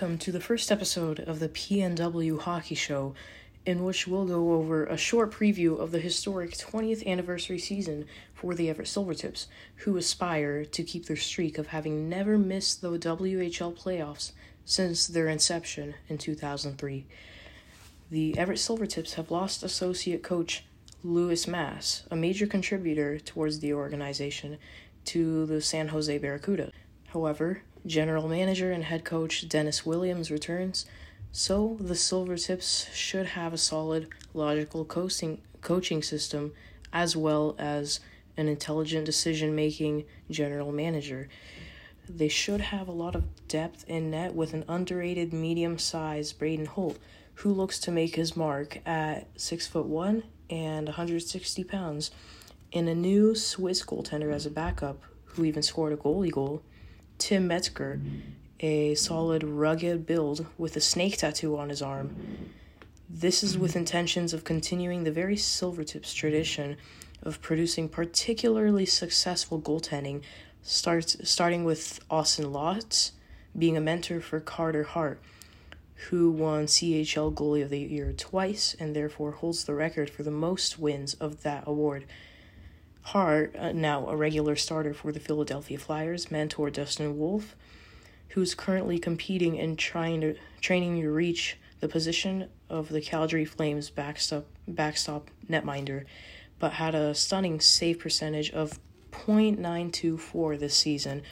Welcome to the first episode of the PNW Hockey Show, in which we'll go over a short preview of the historic 20th anniversary season for the Everett Silvertips, who aspire to keep their streak of having never missed the WHL playoffs since their inception in 2003. The Everett Silvertips have lost associate coach Louis Mass, a major contributor towards the organization, to the San Jose Barracuda. However, general manager and head coach Dennis Williams returns, so the Silvertips should have a solid, logical coaching, coaching system as well as an intelligent decision making general manager. They should have a lot of depth in net with an underrated medium sized Braden Holt, who looks to make his mark at six foot one and 160 pounds, and a new Swiss goaltender as a backup, who even scored a goalie goal. Tim Metzger, a solid, rugged build with a snake tattoo on his arm. This is with intentions of continuing the very Silvertips tradition of producing particularly successful goaltending, starts starting with Austin Lotz being a mentor for Carter Hart, who won CHL Goalie of the Year twice and therefore holds the record for the most wins of that award. Hart, uh, now a regular starter for the Philadelphia Flyers, mentor Dustin Wolf, who's currently competing and trying to training to reach the position of the Calgary Flames backstop backstop netminder, but had a stunning save percentage of .924 this season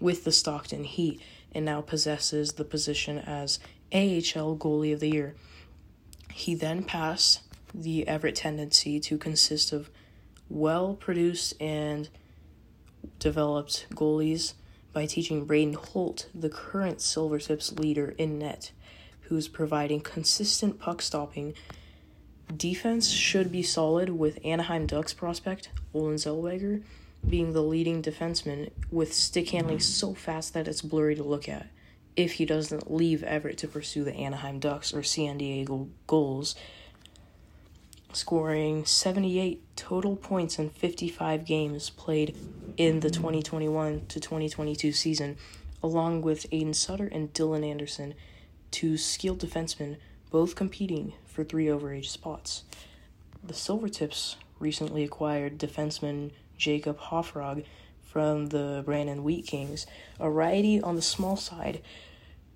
with the Stockton Heat, and now possesses the position as AHL Goalie of the Year. He then passed the Everett tendency to consist of well produced and developed goalies by teaching Braden Holt, the current Silvertips leader in net, who's providing consistent puck stopping. Defense should be solid with Anaheim Ducks prospect Olen Zellweger being the leading defenseman with stick handling so fast that it's blurry to look at. If he doesn't leave Everett to pursue the Anaheim Ducks or San Diego Gulls, scoring 78 total points in 55 games played in the 2021 to 2022 season, along with Aiden Sutter and Dylan Anderson, two skilled defensemen, both competing for three overage spots. The Silvertips recently acquired defenseman Jacob Hofrog from the Brandon Wheat Kings, a righty on the small side,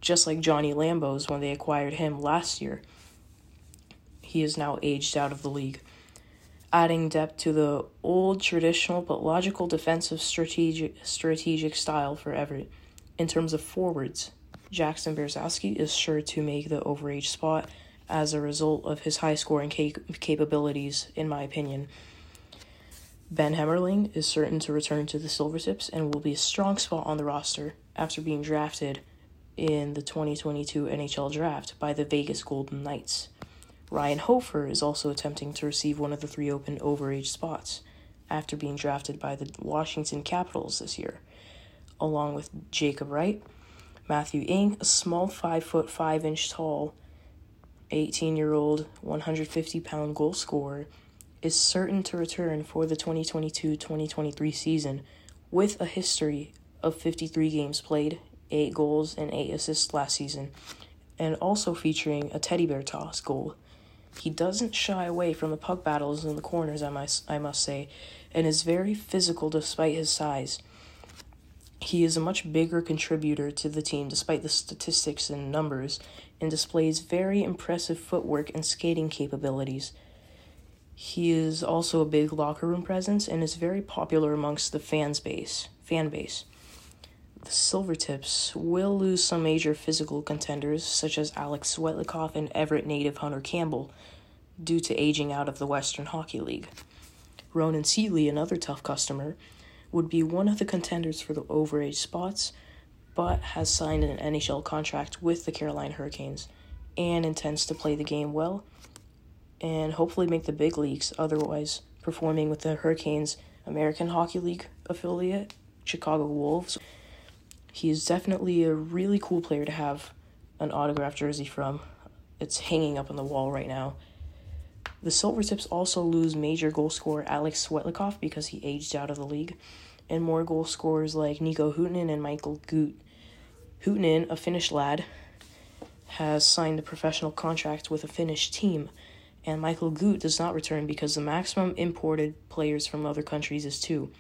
just like Johnny Lambos when they acquired him last year he is now aged out of the league. Adding depth to the old traditional but logical defensive strategic strategic style for Everett. In terms of forwards, Jackson Berezowski is sure to make the overage spot as a result of his high scoring cap- capabilities, in my opinion. Ben Hemmerling is certain to return to the Silvertips and will be a strong spot on the roster after being drafted in the 2022 NHL draft by the Vegas Golden Knights. Ryan Hofer is also attempting to receive one of the three open overage spots after being drafted by the Washington Capitals this year, along with Jacob Wright, Matthew Ing, a small 5 foot 5 inch tall, 18 year old, 150 pound goal scorer, is certain to return for the 2022 2023 season with a history of 53 games played, 8 goals, and 8 assists last season, and also featuring a teddy bear toss goal he doesn't shy away from the puck battles in the corners, I must, I must say, and is very physical despite his size. He is a much bigger contributor to the team despite the statistics and numbers, and displays very impressive footwork and skating capabilities. He is also a big locker room presence and is very popular amongst the fans base, fan base. The Silvertips will lose some major physical contenders such as Alex Swetlikoff and Everett native Hunter Campbell due to aging out of the Western Hockey League. Ronan Seeley, another tough customer, would be one of the contenders for the overage spots, but has signed an NHL contract with the Carolina Hurricanes and intends to play the game well and hopefully make the big leagues, otherwise, performing with the Hurricanes' American Hockey League affiliate, Chicago Wolves. He is definitely a really cool player to have an autographed jersey from. It's hanging up on the wall right now. The Silvertips also lose major goal scorer Alex Swetlikoff because he aged out of the league, and more goal scorers like Nico Huuhtanen and Michael Gut. Huuhtanen, a Finnish lad, has signed a professional contract with a Finnish team, and Michael Gut does not return because the maximum imported players from other countries is two.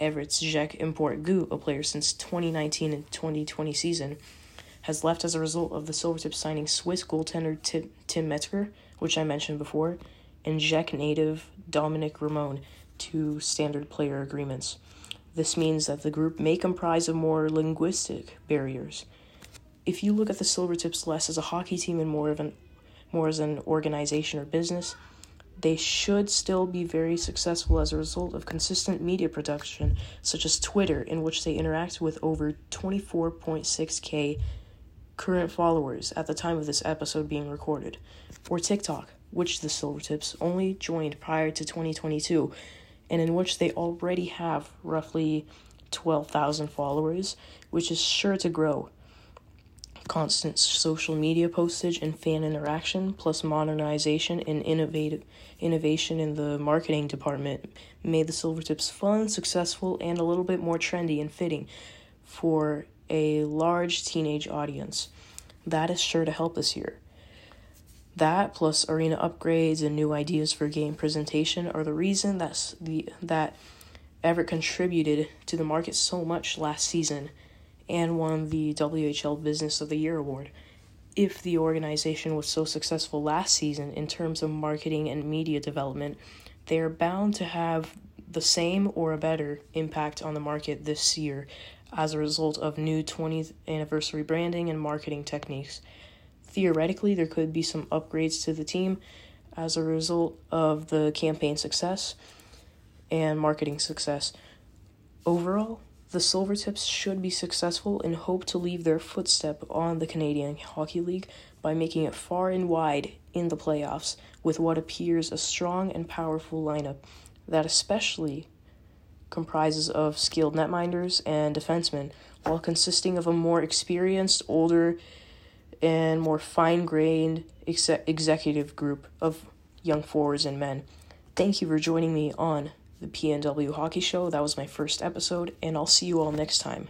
Everett Czech Import Gut, a player since 2019 and 2020 season, has left as a result of the Silvertips signing Swiss goaltender Tim, Tim Metzger, which I mentioned before, and Czech native Dominic Rymon to standard player agreements. This means that the group may comprise of more linguistic barriers. If you look at the Silvertips less as a hockey team and more of an more as an organization or business, they should still be very successful as a result of consistent media production, such as Twitter, in which they interact with over 24.6k current followers at the time of this episode being recorded, or TikTok, which the Silvertips only joined prior to 2022, and in which they already have roughly 12,000 followers, which is sure to grow. Constant social media postage and fan interaction, plus modernization and innovative innovation in the marketing department, made the Silvertips fun, successful, and a little bit more trendy and fitting for a large teenage audience. That is sure to help this year. That plus arena upgrades and new ideas for game presentation are the reason that's the that Everett contributed to the market so much last season and won the WHL Business of the Year award. If the organization was so successful last season in terms of marketing and media development, they are bound to have the same or a better impact on the market this year as a result of new 20th anniversary branding and marketing techniques. Theoretically, there could be some upgrades to the team as a result of the campaign success and marketing success. Overall, the Silvertips should be successful and hope to leave their footstep on the Canadian Hockey League by making it far and wide in the playoffs with what appears a strong and powerful lineup that especially comprises of skilled netminders and defensemen, while consisting of a more experienced, older, and more fine grained ex- executive group of young forwards and men. Thank you for joining me on the PNW Hockey Show. That was my first episode, and I'll see you all next time.